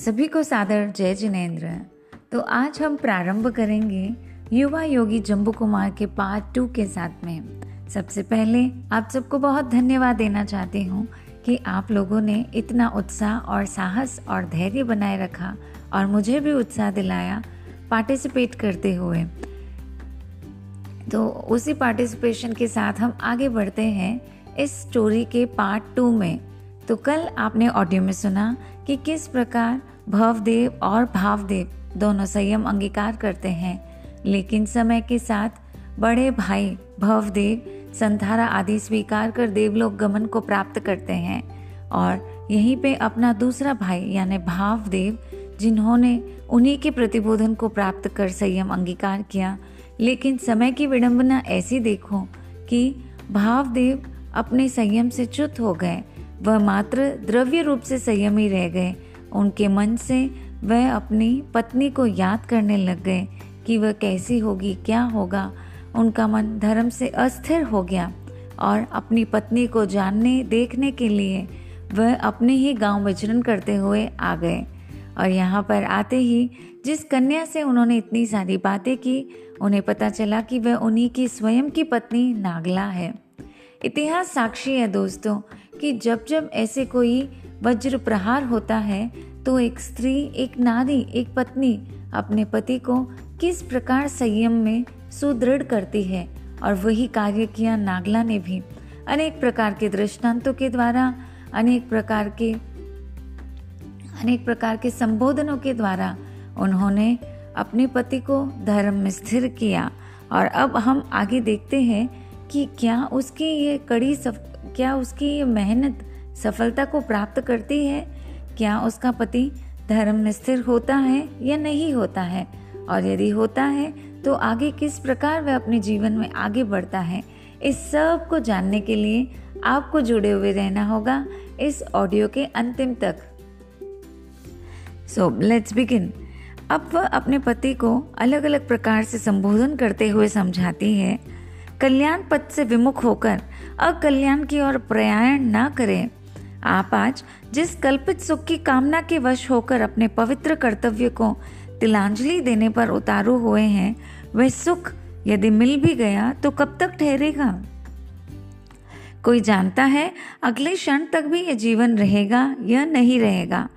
सभी को सादर जय जिनेन्द्र। तो आज हम प्रारंभ करेंगे युवा योगी जम्बू कुमार के पार्ट टू के साथ में। सबसे पहले आप सबको बहुत धन्यवाद देना चाहती हूँ कि आप लोगों ने इतना उत्साह और साहस और धैर्य बनाए रखा और मुझे भी उत्साह दिलाया पार्टिसिपेट करते हुए। तो उसी पार्टिसिपेशन के साथ हम आगे बढ़ते हैं इस स्टोरी के पार्ट टू में। तो कल आपने ऑडियो में सुना कि किस प्रकार भवदेव और भावदेव दोनों संयम अंगीकार करते हैं। लेकिन समय के साथ बड़े भाई, भवदेव संथारा आदि स्वीकार कर देवलोक गमन को प्राप्त करते हैं। और यहीं पे अपना दूसरा भाई, यानी भावदेव, जिन्होंने उन्हीं के प्रतिबोधन को प्राप्त कर संयम अंगीकार किया। लेकिन समय की विडंबना ऐसी देखो कि भावदेव अपने संयम से च्युत हो गए। वह मात्र द्रव्य रूप से संयमी रह गए। उनके मन से वह अपनी पत्नी को याद करने लग गए कि वह कैसी होगी, क्या होगा। उनका मन धर्म से अस्थिर हो गया और अपनी पत्नी को जानने, देखने के लिए वह अपने ही गाँव विचरण करते हुए आ गए। और यहाँ पर आते ही जिस कन्या से उन्होंने इतनी सारी बातें की, उन्हें पता चला कि वह उन्हीं की स्वयं की पत्नी नागला है। इतिहास साक्षी है दोस्तों कि जब जब ऐसे कोई वज्र प्रहार होता है तो एक स्त्री एक नारी एक पत्नी अपने पति को किस प्रकार संयम में सुदृढ़ करती है? और वही कार्य किया नागला ने भी। अनेक प्रकार के दृष्टांतों के द्वारा अनेक प्रकार के अनेक प्रकार के संबोधनों के द्वारा उन्होंने अपने पति को धर्म में स्थिर किया। और अब हम आगे देखते हैं कि क्या उसकी ये कड़ी सफ, क्या उसकी ये मेहनत सफलता को प्राप्त करती है? क्या उसका पति धर्म में स्थिर होता है या नहीं होता है? और यदि होता है तो आगे किस प्रकार वह अपने जीवन में आगे बढ़ता है? इस सबको जानने के लिए आपको जुड़े हुए रहना होगा इस ऑडियो के अंतिम तक। सो लेट्स बिगिन अब वह अपने पति को अलग अलग प्रकार से संबोधन करते हुए समझाती है, कल्याण पद से विमुख होकर, अकल्याण की ओर प्रयाण ना करें। आप आज जिस कल्पित सुख की कामना के वश होकर अपने पवित्र कर्तव्य को तिलांजलि देने पर उतारू हुए हैं, वह सुख यदि मिल भी गया तो कब तक ठहरेगा? कोई जानता है, अगले क्षण तक भी यह जीवन रहेगा या नहीं रहेगा?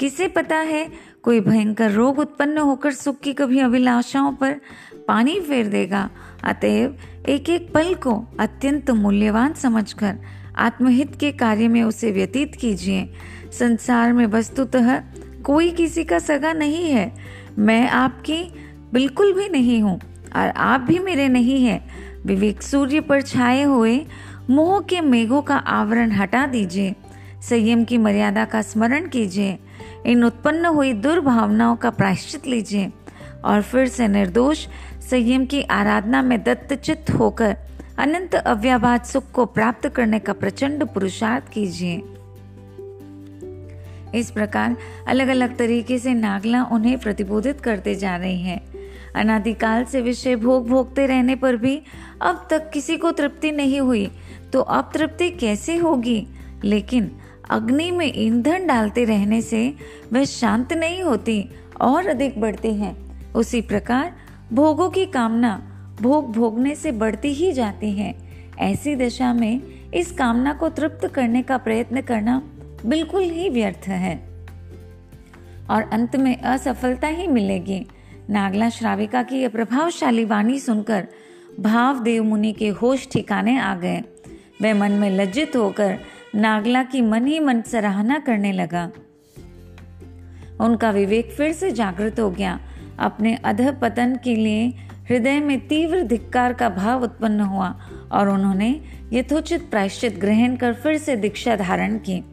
किसे पता है, कोई भयंकर रोग उत्पन्न होकर सुख की कभी अभिलाषाओं पर पानी फेर देगा? अतएव एक एक पल को अत्यंत मूल्यवान समझकर आत्महित के कार्य में उसे व्यतीत कीजिए। संसार में वस्तुतः कोई किसी का सगा नहीं है। मैं आपकी बिल्कुल भी नहीं हूँ और आप भी मेरे नहीं हैं। विवेक सूर्य पर छाए हुए मोह के मेघों का आवरण हटा दीजिए। संयम की मर्यादा का स्मरण कीजिए। इन उत्पन्न हुई दुर्भावनाओं का प्रायश्चित लीजिए और फिर से निर्दोष संयम की आराधना में दत्तचित होकर अनंत अव्याभात सुख को प्राप्त करने का प्रचंड पुरुषार्थ कीजिए। इस प्रकार अलग अलग तरीके से नागला उन्हें प्रतिबोधित करते जा रही हैं। अनादिकाल से विषय भोग भोगते रहने पर भी अब तक किसी को तृप्ति नहीं हुई तो अब तृप्ति कैसे होगी? लेकिन अग्नि में ईंधन डालते रहने से वह शांत नहीं होती और अधिक बढ़ती है। उसी प्रकार भोगों की कामना भोग भोगने से बढ़ती ही जाती है। ऐसी दशा में इस कामना को तृप्त करने का प्रयत्न करना बिल्कुल ही व्यर्थ है। और अंत में असफलता ही मिलेगी। नागला श्राविका की यह प्रभावशाली वाणी सुनकर भाव देव मुनि के होश ठिकाने आ गए। वह मन में लज्जित होकर नागला की मन ही मन सराहना करने लगा। उनका विवेक फिर से जागृत हो गया। अपने अध पतन के लिए हृदय में तीव्र धिक्कार का भाव उत्पन्न हुआ और उन्होंने यथोचित प्रायश्चित ग्रहण कर फिर से दीक्षा धारण की।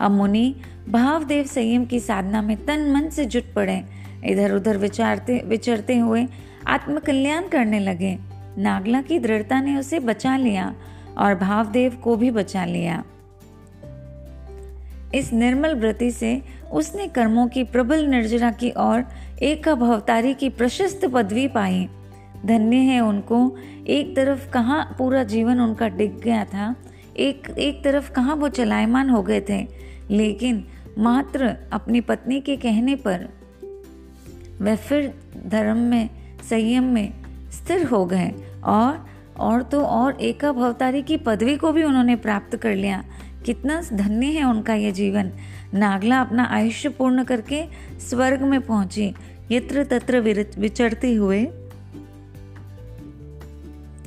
अब मुनि भावदेव संयम की साधना में तन मन से जुट पड़े। इधर उधर विचारते विचरते हुए आत्मकल्याण करने लगे। नागला की दृढ़ता ने उसे बचा लिया और भावदेव को भी बचा लिया। इस निर्मल व्रति से उसने कर्मों की प्रबल निर्जरा की और एक भवतारी की प्रशस्त पदवी पाई। धन्य है उनको। एक तरफ़ कहाँ पूरा जीवन उनका डिग गया था, एक एक तरफ़ कहाँ वो चलायमान हो गए थे, लेकिन मात्र अपनी पत्नी के कहने पर वे फिर धर्म में, संयम में स्थिर हो गए और और तो और एका भवतारी की पदवी को भी उन्होंने प्राप्त कर लिया। कितना धन्य है उनका यह जीवन। नागला अपना आयुष्य पूर्ण करके स्वर्ग में पहुँची, यत्र तत्र विचरते हुए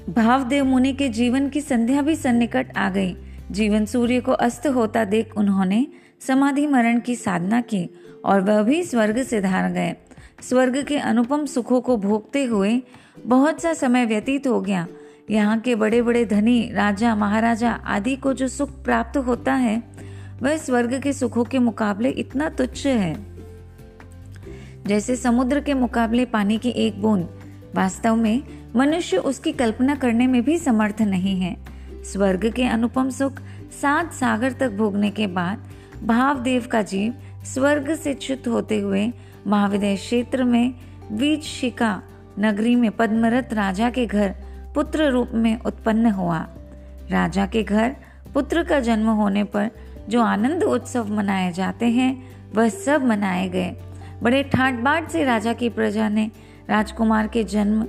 भावदेव मुनि के जीवन की संध्या भी सन्निकट आ गई। जीवन सूर्य को अस्त होता देख उन्होंने समाधि मरण की साधना की और वह भी स्वर्ग से धार गए। स्वर्ग के अनुपम सुखों को भोगते हुए बहुत सा समय व्यतीत हो गया। यहाँ के बड़े बड़े धनी, राजा, महाराजा आदि को जो सुख प्राप्त होता है, वह स्वर्ग के सुखों के मुकाबले इतना तुच्छ है। जैसे समुद्र के मुकाबले पानी की एक बूंद, वास्तव में मनुष्य उसकी कल्पना करने में भी समर्थ नहीं है। स्वर्ग के अनुपम सुख सात सागर तक भोगने के बाद भावदेव का जीव स्वर्ग से च्युत होते हुए महाविदय क्षेत्र में बीज शिका नगरी में पद्मरत राजा के घर पुत्र रूप में उत्पन्न हुआ। राजा के घर पुत्र का जन्म होने पर जो आनंद उत्सव मनाए जाते हैं, वह सब मनाए गए। बड़े ठाट बाट से राजा की प्रजा ने राजकुमार के जन्म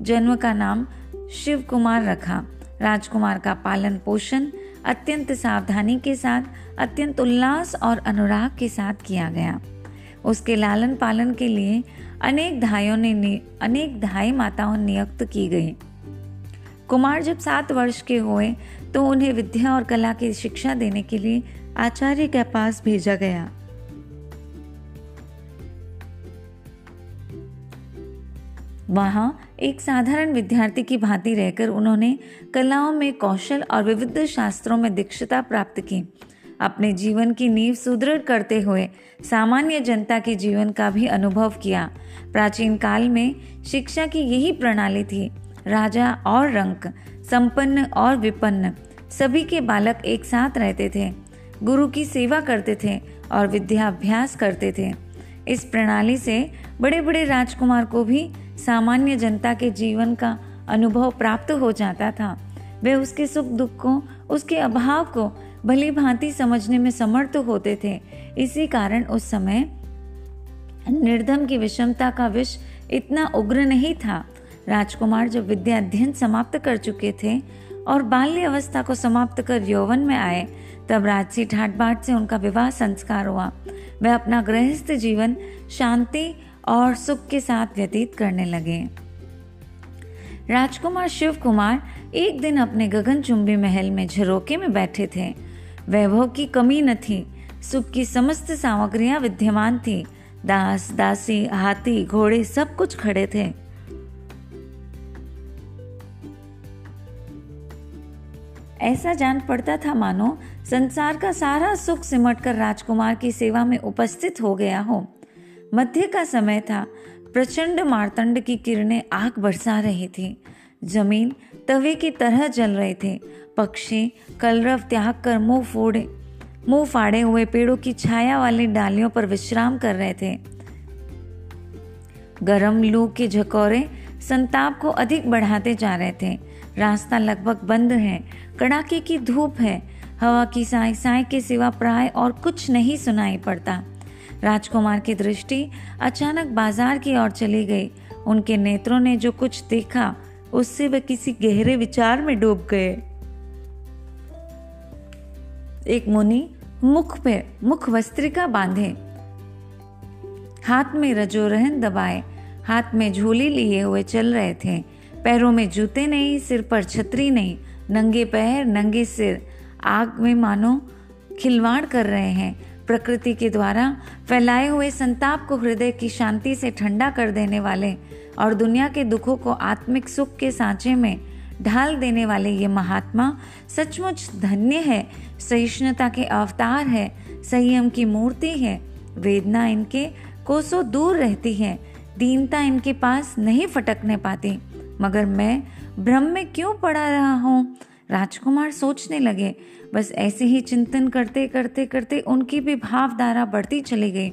जन्म का नाम शिव कुमार रखा। राजकुमार का पालन पोषण अत्यंत सावधानी के साथ, अत्यंत उल्लास और अनुराग के साथ किया गया। उसके लालन पालन के लिए अनेक धाइयों ने अनेक धाई माताओं नियुक्त की गई। कुमार जब सात वर्ष के हुए तो उन्हें विद्या और कला की शिक्षा देने के लिए आचार्य के पास भेजा गया। वहाँ एक साधारण विद्यार्थी की भांति रहकर उन्होंने कलाओं में कौशल और विविध शास्त्रों में दीक्षता प्राप्त की। अपने जीवन की नींव सुदृढ़ करते हुए सामान्य जनता के जीवन का भी अनुभव किया। प्राचीन काल में शिक्षा की यही प्रणाली थी। राजा और रंक, संपन्न और विपन्न, सभी के बालक एक साथ रहते थे। गुरु की सेवा करते थे और विद्याभ्यास करते थे। इस प्रणाली से बड़े बड़े राजकुमार को भी सामान्य जनता के जीवन का अनुभव प्राप्त हो जाता था। वे उसके सुख दुख को उसके अभाव को भली भांति समझने में समर्थ होते थे। इसी कारण उस समय निर्धम की विषमता का विष इतना उग्र नहीं था। राजकुमार जब विद्या अध्ययन समाप्त कर चुके थे और बाल्य अवस्था को समाप्त कर यौवन में आए, तब राजसी ठाट बाट से उनका विवाह संस्कार हुआ। वह अपना गृहस्थ जीवन शांति और सुख के साथ व्यतीत करने लगे। राजकुमार शिव कुमार एक दिन अपने गगनचुंबी महल में झरोके में बैठे थे। वैभव की कमी न थी। सुख की समस्त सामग्रियाँ विद्यमान थी। दास, दासी, हाथी, घोड़े सब कुछ खड़े थे। ऐसा जान पड़ता था मानो संसार का सारा सुख सिमट कर राजकुमार की सेवा में उपस्थित हो गया हो। मध्य का समय था। प्रचंड मारतंड की किरणें आग बरसा रही थी। ज़मीन तवे की तरह जल रहे थे। पक्षी कलरव त्याग कर मुँह फोड़े। मुँह फाड़े हुए पेड़ों की छाया वाली डालियों पर विश्राम कर रहे थे। गरम लू के झकोरे संताप को अधिक बढ़ाते जा रहे थे। रास्ता लगभग बंद है। कड़ाके की धूप है। हवा की साय साय के सिवा प्राय और कुछ नहीं सुनाई पड़ता। राजकुमार की दृष्टि अचानक बाज़ार की ओर चली गई। उनके नेत्रों ने जो कुछ देखा, उससे वे किसी गहरे विचार में डूब गए। एक मुनि मुख पे मुख वस्त्रिका बांधे। हाथ में रजोरहन दबाए, हाथ में झोली लिए हुए चल रहे थे। पैरों में जूते नहीं, सिर पर छतरी नहीं, नंगे पैर, नंगे सिर। आग में मानो खिलवाड़ कर रहे हैं। प्रकृति के द्वारा फैलाए हुए संताप को हृदय की शांति से ठंडा कर देने वाले और दुनिया के दुखों को आत्मिक सुख के सांचे में ढाल देने वाले ये महात्मा सचमुच धन्य है, सहिष्णुता के अवतार है, संयम की मूर्ति है। वेदना इनके कोसों दूर रहती है, दीनता इनके पास नहीं फटकने पाती। मगर मैं भ्रम में क्यों पड़ा रहा हूँ? राजकुमार सोचने लगे बस ऐसे ही चिंतन करते करते करते उनकी भी भावधारा बढ़ती चली गई।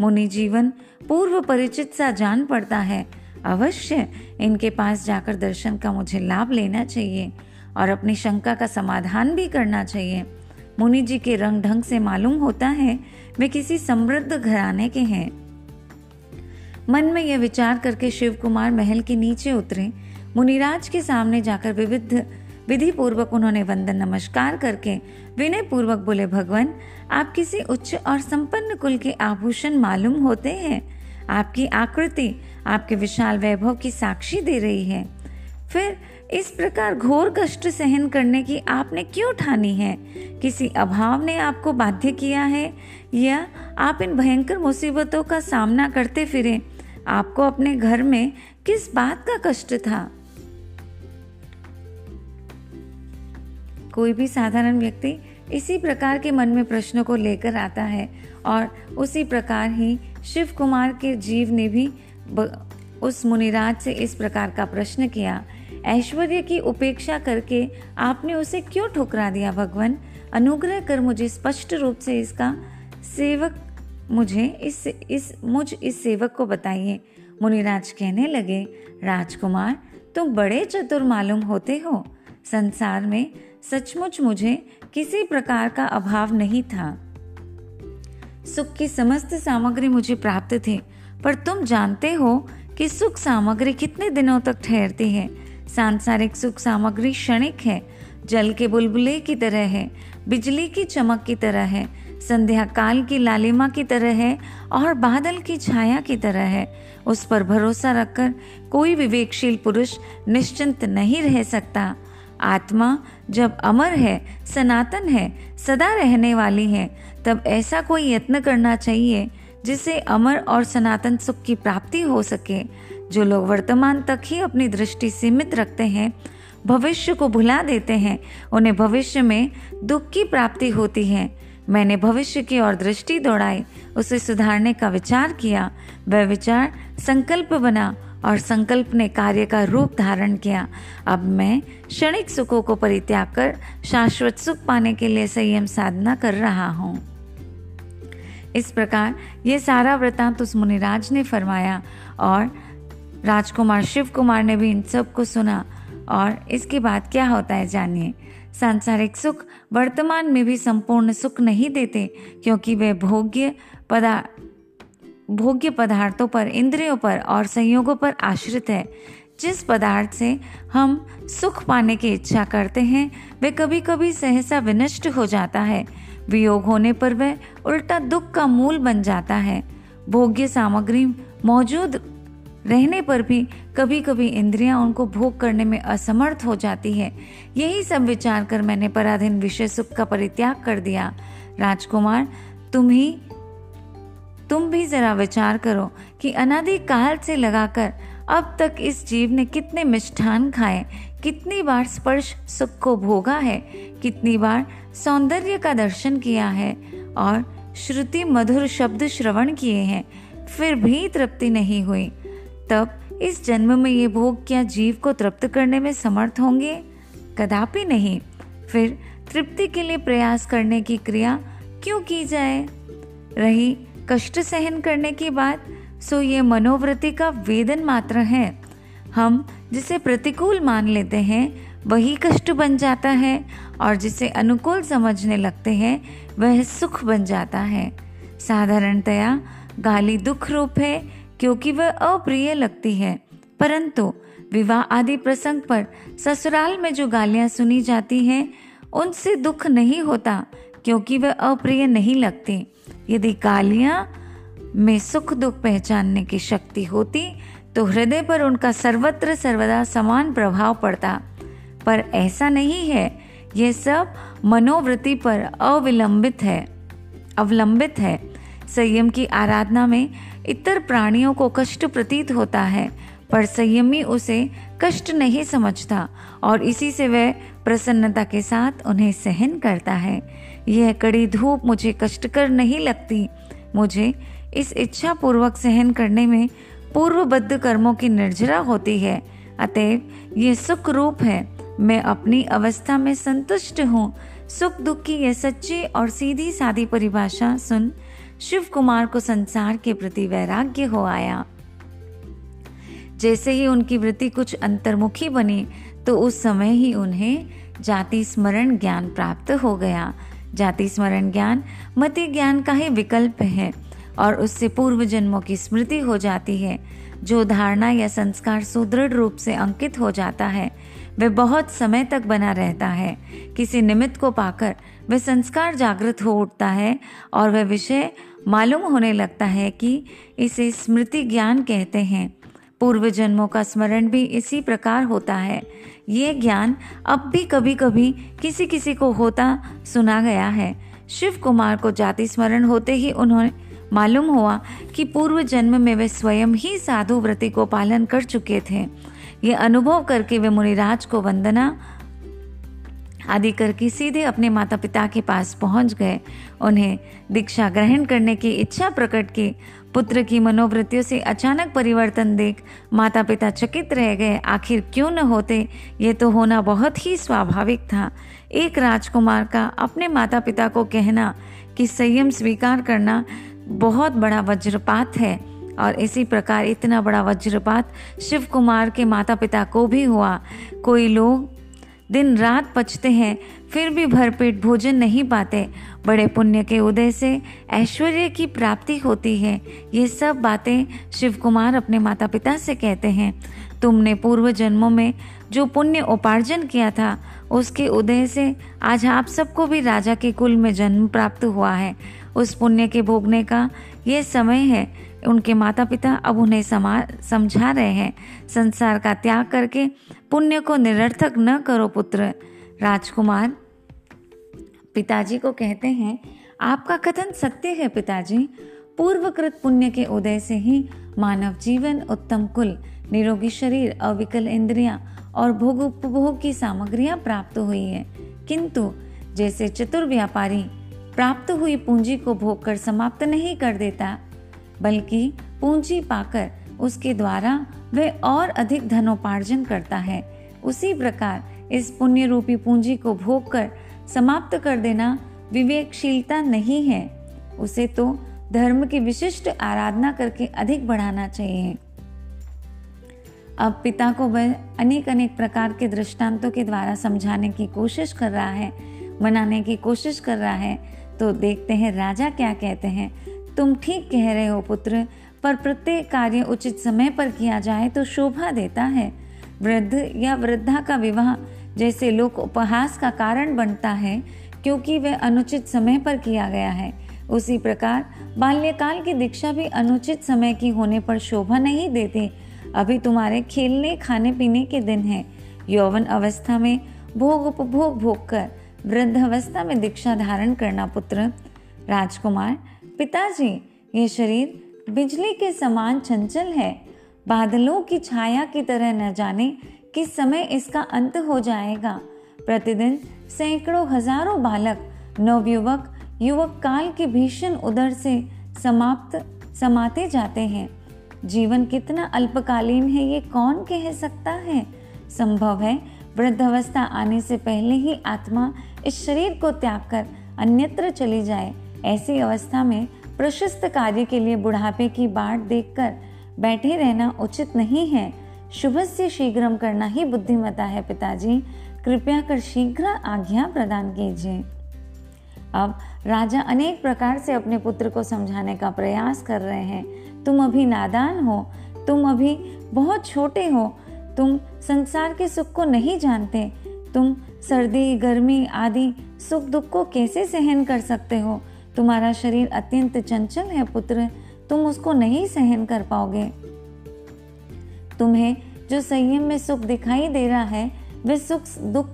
मुनि जीवन पूर्व परिचित सा जान पड़ता है। अवश्य इनके पास जाकर दर्शन का मुझे लाभ लेना चाहिए और अपनी शंका का समाधान भी करना चाहिए। मुनि जी के रंग ढंग से मालूम होता है वे किसी समृद्ध घराने के हैं। मन में यह विचार करके शिव कुमार महल के नीचे उतरे। मुनिराज के सामने जाकर विविध विधि पूर्वक उन्होंने वंदन नमस्कार करके विनय पूर्वक बोले, भगवान, आप किसी उच्च और संपन्न कुल के आभूषण मालूम होते हैं। आपकी आकृति आपके विशाल वैभव की साक्षी दे रही है। फिर इस प्रकार घोर कष्ट सहन करने की आपने क्यों ठानी है? किसी अभाव ने आपको बाध्य किया है? या आप इन भयंकर मुसीबतों का सामना करते फिरे? आपको अपने घर में किस बात का कष्ट था? कोई भी साधारण व्यक्ति इसी प्रकार के मन में प्रश्नों को लेकर आता है और उसी प्रकार ही शिव कुमार के जीव ने भी उस मुनिराज से इस प्रकार का प्रश्न किया, ऐश्वर्य की उपेक्षा करके आपने उसे क्यों ठुकरा दिया भगवान? अनुग्रह कर मुझे स्पष्ट रूप से इसका सेवक मुझे इस इस, मुझ इस सेवक को बताइए। मुनिराज कहने लगे, राजकुमार, तुम बड़े चतुर मालूम होते हो। संसार में सचमुच मुझे किसी प्रकार का अभाव नहीं था। सुख की समस्त सामग्री मुझे प्राप्त थी, पर तुम जानते हो कि सुख सामग्री कितने दिनों तक ठहरती है। सांसारिक सुख सामग्री क्षणिक है, जल के बुलबुले की तरह है, बिजली की चमक की तरह है, संध्या काल की लालिमा की तरह है और बादल की छाया की तरह है। उस पर भरोसा रखकर कोई विवेकशील पुरुष निश्चिंत नहीं रह सकता। आत्मा जब अमर है, सनातन है, सदा रहने वाली है, तब ऐसा कोई यत्न करना चाहिए जिससे अमर और सनातन सुख की प्राप्ति हो सके, जो लोग वर्तमान तक ही अपनी दृष्टि सीमित रखते हैं, भविष्य को भुला देते हैं, उन्हें भविष्य में दुख की प्राप्ति होती है। मैंने भविष्य की ओर दृष्टि दौड़ाई, उसे सुधारने का विचार किया, वह विचार संकल्प बना और संकल्प ने कार्य का रूप धारण किया। अब मैं क्षणिक सुखों को परित्याग कर शाश्वत सुख पाने के लिए संयम साधना कर रहा हूँ। इस प्रकार ये सारा वृतांत उस मुनिराज ने फरमाया और राजकुमार शिव कुमार ने भी इन सबको सुना। और इसके बाद क्या होता है जानिए। सांसारिक सुख वर्तमान में भी संपूर्ण सुख नहीं देते, क्योंकि वे भोग्य पदा भोग्य पदार्थों पर, इंद्रियों पर और संयोगों पर आश्रित है। जिस पदार्थ से हम सुख पाने की इच्छा करते हैं, वे कभी कभी सहसा विनष्ट हो जाता है। वियोग होने पर वह उल्टा दुख का मूल बन जाता है। भोग्य सामग्री मौजूद रहने पर भी कभी कभी इंद्रियाँ उनको भोग करने में असमर्थ हो जाती है। यही सब विचार कर मैंने पराधीन विषय सुख का परित्याग कर दिया। राजकुमार, तुम ही तुम भी जरा विचार करो कि अनादि काल से लगाकर अब तक इस जीव ने कितने मिष्ठान खाए, कितनी बार स्पर्श सुख को भोगा है, कितनी बार सौंदर्य का दर्शन किया है और श्रुति मधुर शब्द श्रवण किए हैं, फिर भी तृप्ति नहीं हुई। तब इस जन्म में ये भोग क्या जीव को तृप्त करने में समर्थ होंगे? कदापि नहीं। फिर तृप्ति के लिए प्रयास करने की क्रिया क्यों की जाए? रही कष्ट सहन करने की बात, सो ये मनोवृत्ति का वेदन मात्र है। हम जिसे प्रतिकूल मान लेते हैं, वही कष्ट बन जाता है, और जिसे अनुकूल समझने लगते हैं, वह सुख बन जाता है। साधारणतया, गाली दुख रूप है, क्योंकि वह अप्रिय लगती है। परंतु, विवाह आदि प्रसंग पर ससुराल में जो गालियाँ सुनी जाती हैं, उनसे दुख नहीं होता, क्योंकि वह अप्रिय नहीं लगती। यदि गालियाँ में सुख दुख पहचानने की शक्ति होती तो हृदय पर उनका सर्वत्र सर्वदा समान प्रभाव पड़ता। पर ऐसा नहीं है, यह सब मनोवृत्ति पर अविलंबित है। अवलंबित है। संयम की आराधना में इतर प्राणियों को कष्ट प्रतीत होता है, पर संयमी उसे कष्ट नहीं समझता, और इसी से वह प्रसन्नता के साथ उन्हें सहन करता है। यह कड़ी धूप मुझे कष्टकर नहीं लगती। मुझे इस इच्छा पूर्वक सहन करने में पूर्वबद्ध कर्मों की निर्जरा होती है। अतएव ये सुख रूप है। मैं अपनी अवस्था में संतुष्ट हूँ। सुख दुख की यह सच्ची और सीधी सादी परिभाषा सुन शिव कुमार को संसार के प्रति वैराग्य हो आया। जैसे ही उनकी वृत्ति कुछ अंतर्मुखी बनी तो उस समय ही उन्हें जाति स्मरण ज्ञान प्राप्त हो गया। जाति स्मरण ज्ञान, मति ज्ञान का ही विकल्प है और उससे पूर्व जन्मों की स्मृति हो जाती है। जो धारणा या संस्कार सुदृढ़ रूप से अंकित हो जाता है, वह बहुत समय तक बना रहता है। किसी निमित्त को पाकर वह संस्कार जागृत हो उठता है और वह विषय मालूम होने लगता है कि इसे स्मृति ज्ञान कहते हैं। पूर्व जन्मों का स्मरण भी इसी प्रकार होता है। ये ज्ञान अब भी कभी कभी किसी किसी को होता सुना गया है। शिव कुमार को जाति स्मरण होते ही उन्होंने मालूम हुआ कि पूर्व जन्म में वे स्वयं ही साधु व्रति को पालन कर चुके थे। ये अनुभव करके वे मुनिराज को वंदना आदि करके सीधे अपने माता पिता के पास पहुँच गए। उन्हें दीक्षा ग्रहण करने की इच्छा प्रकट की। पुत्र की मनोवृत्तियों से अचानक परिवर्तन देख माता पिता चकित रह गए। आखिर क्यों न होते? ये तो होना बहुत ही स्वाभाविक था। एक राजकुमार का अपने माता पिता को कहना कि संयम स्वीकार करना बहुत बड़ा वज्रपात है और इसी प्रकार इतना बड़ा वज्रपात शिव कुमार के माता पिता को भी हुआ। कोई लोग दिन रात पचते हैं, फिर भी भरपेट भोजन नहीं पाते। बड़े पुण्य के उदय से ऐश्वर्य की प्राप्ति होती है। ये सब बातें शिव कुमार अपने माता पिता से कहते हैं। तुमने पूर्व जन्मों में जो पुण्य उपार्जन किया था, उसके उदय से आज आप सबको भी राजा के कुल में जन्म प्राप्त हुआ है। उस पुण्य के भोगने का ये समय है। उनके माता पिता अब उन्हें समा, समझा रहे हैं। संसार का त्याग करके पुण्य को निरर्थक न करो पुत्र राजकुमार। पिताजी को कहते हैं, आपका कथन सत्य है पिताजी। पूर्वकृत पुण्य के उदय से ही मानव जीवन उत्तम कुल, निरोगी शरीर, अविकल इंद्रियाँ और भोग उपभोग की सामग्रियाँ प्राप्त हुई है। किंतु जैसे चतुर व्यापारी प्राप्त हुई पूंजी को भोग कर समाप्त नहीं कर देता, बल्कि पूंजी पाकर उसके द्वारा वह और अधिक धनोपार्जन करता है। उसी प्रकार इस पुण्य रूपी पूंजी को भोग कर समाप्त कर देना विवेकशीलता नहीं है। उसे तो धर्म की विशिष्ट आराधना करके अधिक बढ़ाना चाहिए। अब पिता को वह अनेक अनेक प्रकार के दृष्टांतों के द्वारा समझाने की कोशिश कर रहा है, मनाने की कोशिश कर रहा है। तो देखते हैं राजा क्या कहते हैं। तुम ठीक कह रहे हो पुत्र पर प्रत्येक कार्य उचित समय पर किया जाए तो शोभा देता है। वृद्ध या वृद्धा का विवाह जैसे लोक उपहास का कारण बनता है, क्योंकि वह अनुचित समय पर किया गया है। उसी प्रकार, बाल्यकाल की दीक्षा भी अनुचित समय की होने पर शोभा नहीं देती। अभी तुम्हारे खेलने, खाने, पीने के दिन हैं। यौवन अवस्था में भोग उपभोग भोग कर वृद्ध अवस्था में दीक्षा धारण करना पुत्र। राजकुमार, पिताजी, ये शरीर बिजली के समान चंचल है। बादलों की छाया की तरह न जाने किस समय इसका अंत हो जाएगा। प्रतिदिन सैकड़ों हज़ारों बालक, नवयुवक, युवक काल के भीषण उदर से समाप्त, समाते जाते हैं। जीवन कितना अल्पकालीन है ये कौन कह सकता है? संभव है वृद्धावस्था आने से पहले ही आत्मा इस शरीर को त्याग कर अन्यत्र चली जाए। ऐसी अवस्था में प्रशस्त कार्य के लिए बुढ़ापे की बाट देखकर बैठे रहना उचित नहीं है। शुभ से शीघ्रम करना ही बुद्धिमता है, पिताजी। कृपया कर शीघ्र आज्ञा प्रदान कीजिए। अब राजा अनेक प्रकार से अपने पुत्र को समझाने का प्रयास कर रहे हैं। तुम अभी नादान हो, तुम अभी बहुत छोटे हो, तुम संसार के सुख को नहीं जानते, तुम सर्दी, गर्मी आदि सुख दुख को कैसे सहन कर सकते हो? तुम्हारा शरीर अत्यंत चंचल है पुत्र, तुम उसको नहीं सहन कर पाओगे। तुम्हें जो संयम में सुख दिखाई दे रहा है, वह सुख, दुख,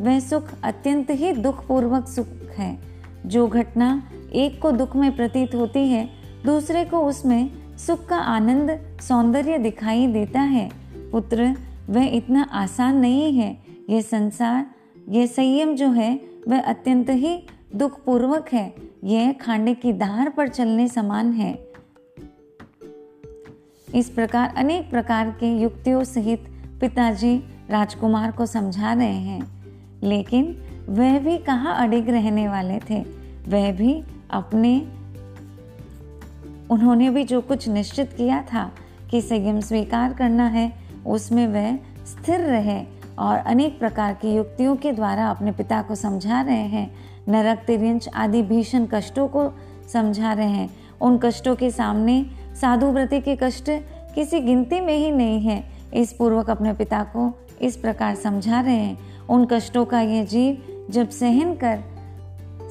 वह सुख अत्यंत ही दुख पूर्वक सुख है। जो घटना एक को दुख में प्रतीत होती है, दूसरे को उसमें सुख का आनंद, सौंदर्य दिखाई देता है। पुत्र, वह इतना आसान नहीं है। यह संसार, यह संयम जो है, वह अत्यंत ही दुख पूर्वक है। यह खांडे की धार पर चलने समान है। इस प्रकार, अनेक प्रकार के युक्तियों सहित पिताजी राजकुमार को समझा रहे हैं। लेकिन वह भी कहाँ अडिग रहने वाले थे? वह भी अपने, उन्होंने भी जो कुछ निश्चित किया था कि संयम स्वीकार करना है, उसमें वह स्थिर रहे और अनेक प्रकार की युक्तियों के द्वारा अपने पिता को समझा रहे हैं। नरक, तिरंज आदि भीषण कष्टों को समझा रहे हैं। उन कष्टों के सामने साधु व्रति के कष्ट किसी गिनती में ही नहीं है। इस पूर्वक अपने पिता को इस प्रकार समझा रहे हैं। उन कष्टों का यह जीव जब सहन कर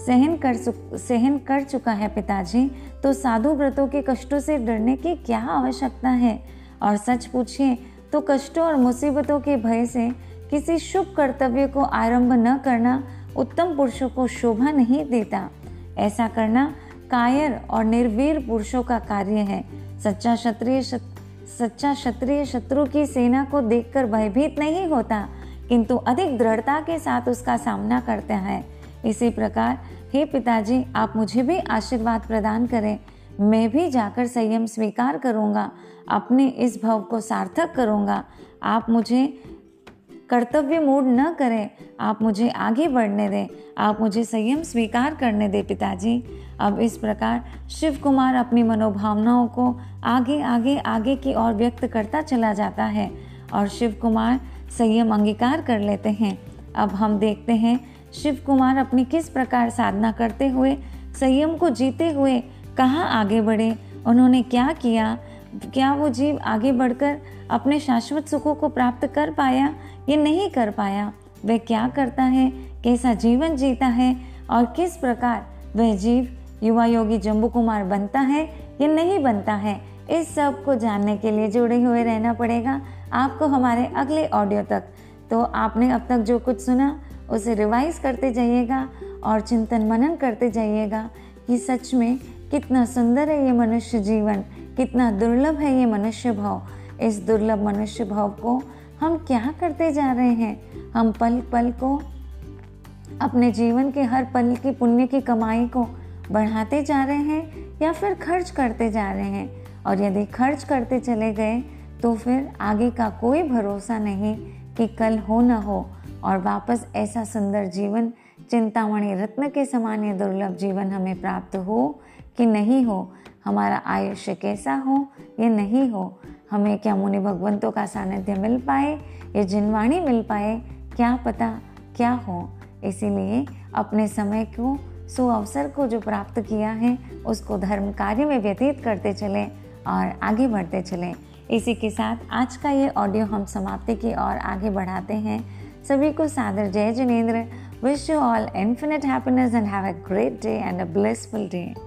सहन कर सहन कर चुका है पिताजी तो साधु व्रतों के कष्टों से डरने की क्या आवश्यकता है? और सच पूछिए तो कष्टों और मुसीबतों के भय से किसी शुभ कर्तव्य को आरंभ न करना उत्तम पुरुषों को शोभा नहीं देता। ऐसा करना कायर और निर्वीर पुरुषों का कार्य है। सच्चा क्षत्रिय सच्चा क्षत्रिय शत्रु की सेना को देखकर भयभीत नहीं होता, किंतु अधिक दृढ़ता के साथ उसका सामना करता है। इसी प्रकार, हे पिताजी, आप मुझे भी आशीर्वाद प्रदान करें। मैं भी जाकर संयम स्वीकार करूँगा। अपने इस भव को सार्थक करूँगा। आप मुझे कर्तव्य मूड न करें। आप मुझे आगे बढ़ने दें। आप मुझे संयम स्वीकार करने दें, पिताजी। अब इस प्रकार शिव कुमार अपनी मनोभावनाओं को आगे आगे आगे की ओर व्यक्त करता चला जाता है और शिव कुमार संयम अंगीकार कर लेते हैं। अब हम देखते हैं शिव कुमार अपनी किस प्रकार साधना करते हुए, संयम को जीते हुए कहाँ आगे बढ़े, उन्होंने क्या किया, क्या वो जीव आगे बढ़कर अपने शाश्वत सुखों को प्राप्त कर पाया या नहीं कर पाया। वह क्या करता है? कैसा जीवन जीता है? और किस प्रकार वह जीव युवा योगी जम्बू कुमार बनता है? या नहीं बनता है। इस सबको जानने के लिए जुड़े हुए रहना पड़ेगा। आपको हमारे अगले ऑडियो तक। तो आपने अब तक जो कुछ सुना, उसे रिवाइज करते जाइएगा और चिंतन मनन करते जाइएगा कि सच में कितना सुंदर है ये मनुष्य जीवन, कितना दुर्लभ है ये मनुष्य भाव। इस दुर्लभ मनुष्य भाव को हम क्या करते जा रहे हैं? हम पल पल को, अपने जीवन के हर पल की पुण्य की कमाई को बढ़ाते जा रहे हैं या फिर खर्च करते जा रहे हैं? और यदि खर्च करते चले गए तो फिर आगे का कोई भरोसा नहीं कि कल हो न हो। और वापस ऐसा सुंदर जीवन, चिंतामणि रत्न के समान ये दुर्लभ जीवन हमें प्राप्त हो कि नहीं हो? हमारा आयुष्य कैसा हो या नहीं हो? हमें क्या मुनि भगवंतों का सानिध्य मिल पाए? या जिनवाणी मिल पाए, क्या पता क्या हो? इसीलिए अपने समय को सु अवसर को जो प्राप्त किया है, उसको धर्म कार्य में व्यतीत करते चले और आगे बढ़ते चले। इसी के साथ आज का ये ऑडियो हम समाप्ति की ओर आगे बढ़ाते हैं। सभी को सादर जय Jinendra. Wish you all infinite happiness and have a great day and a blissful day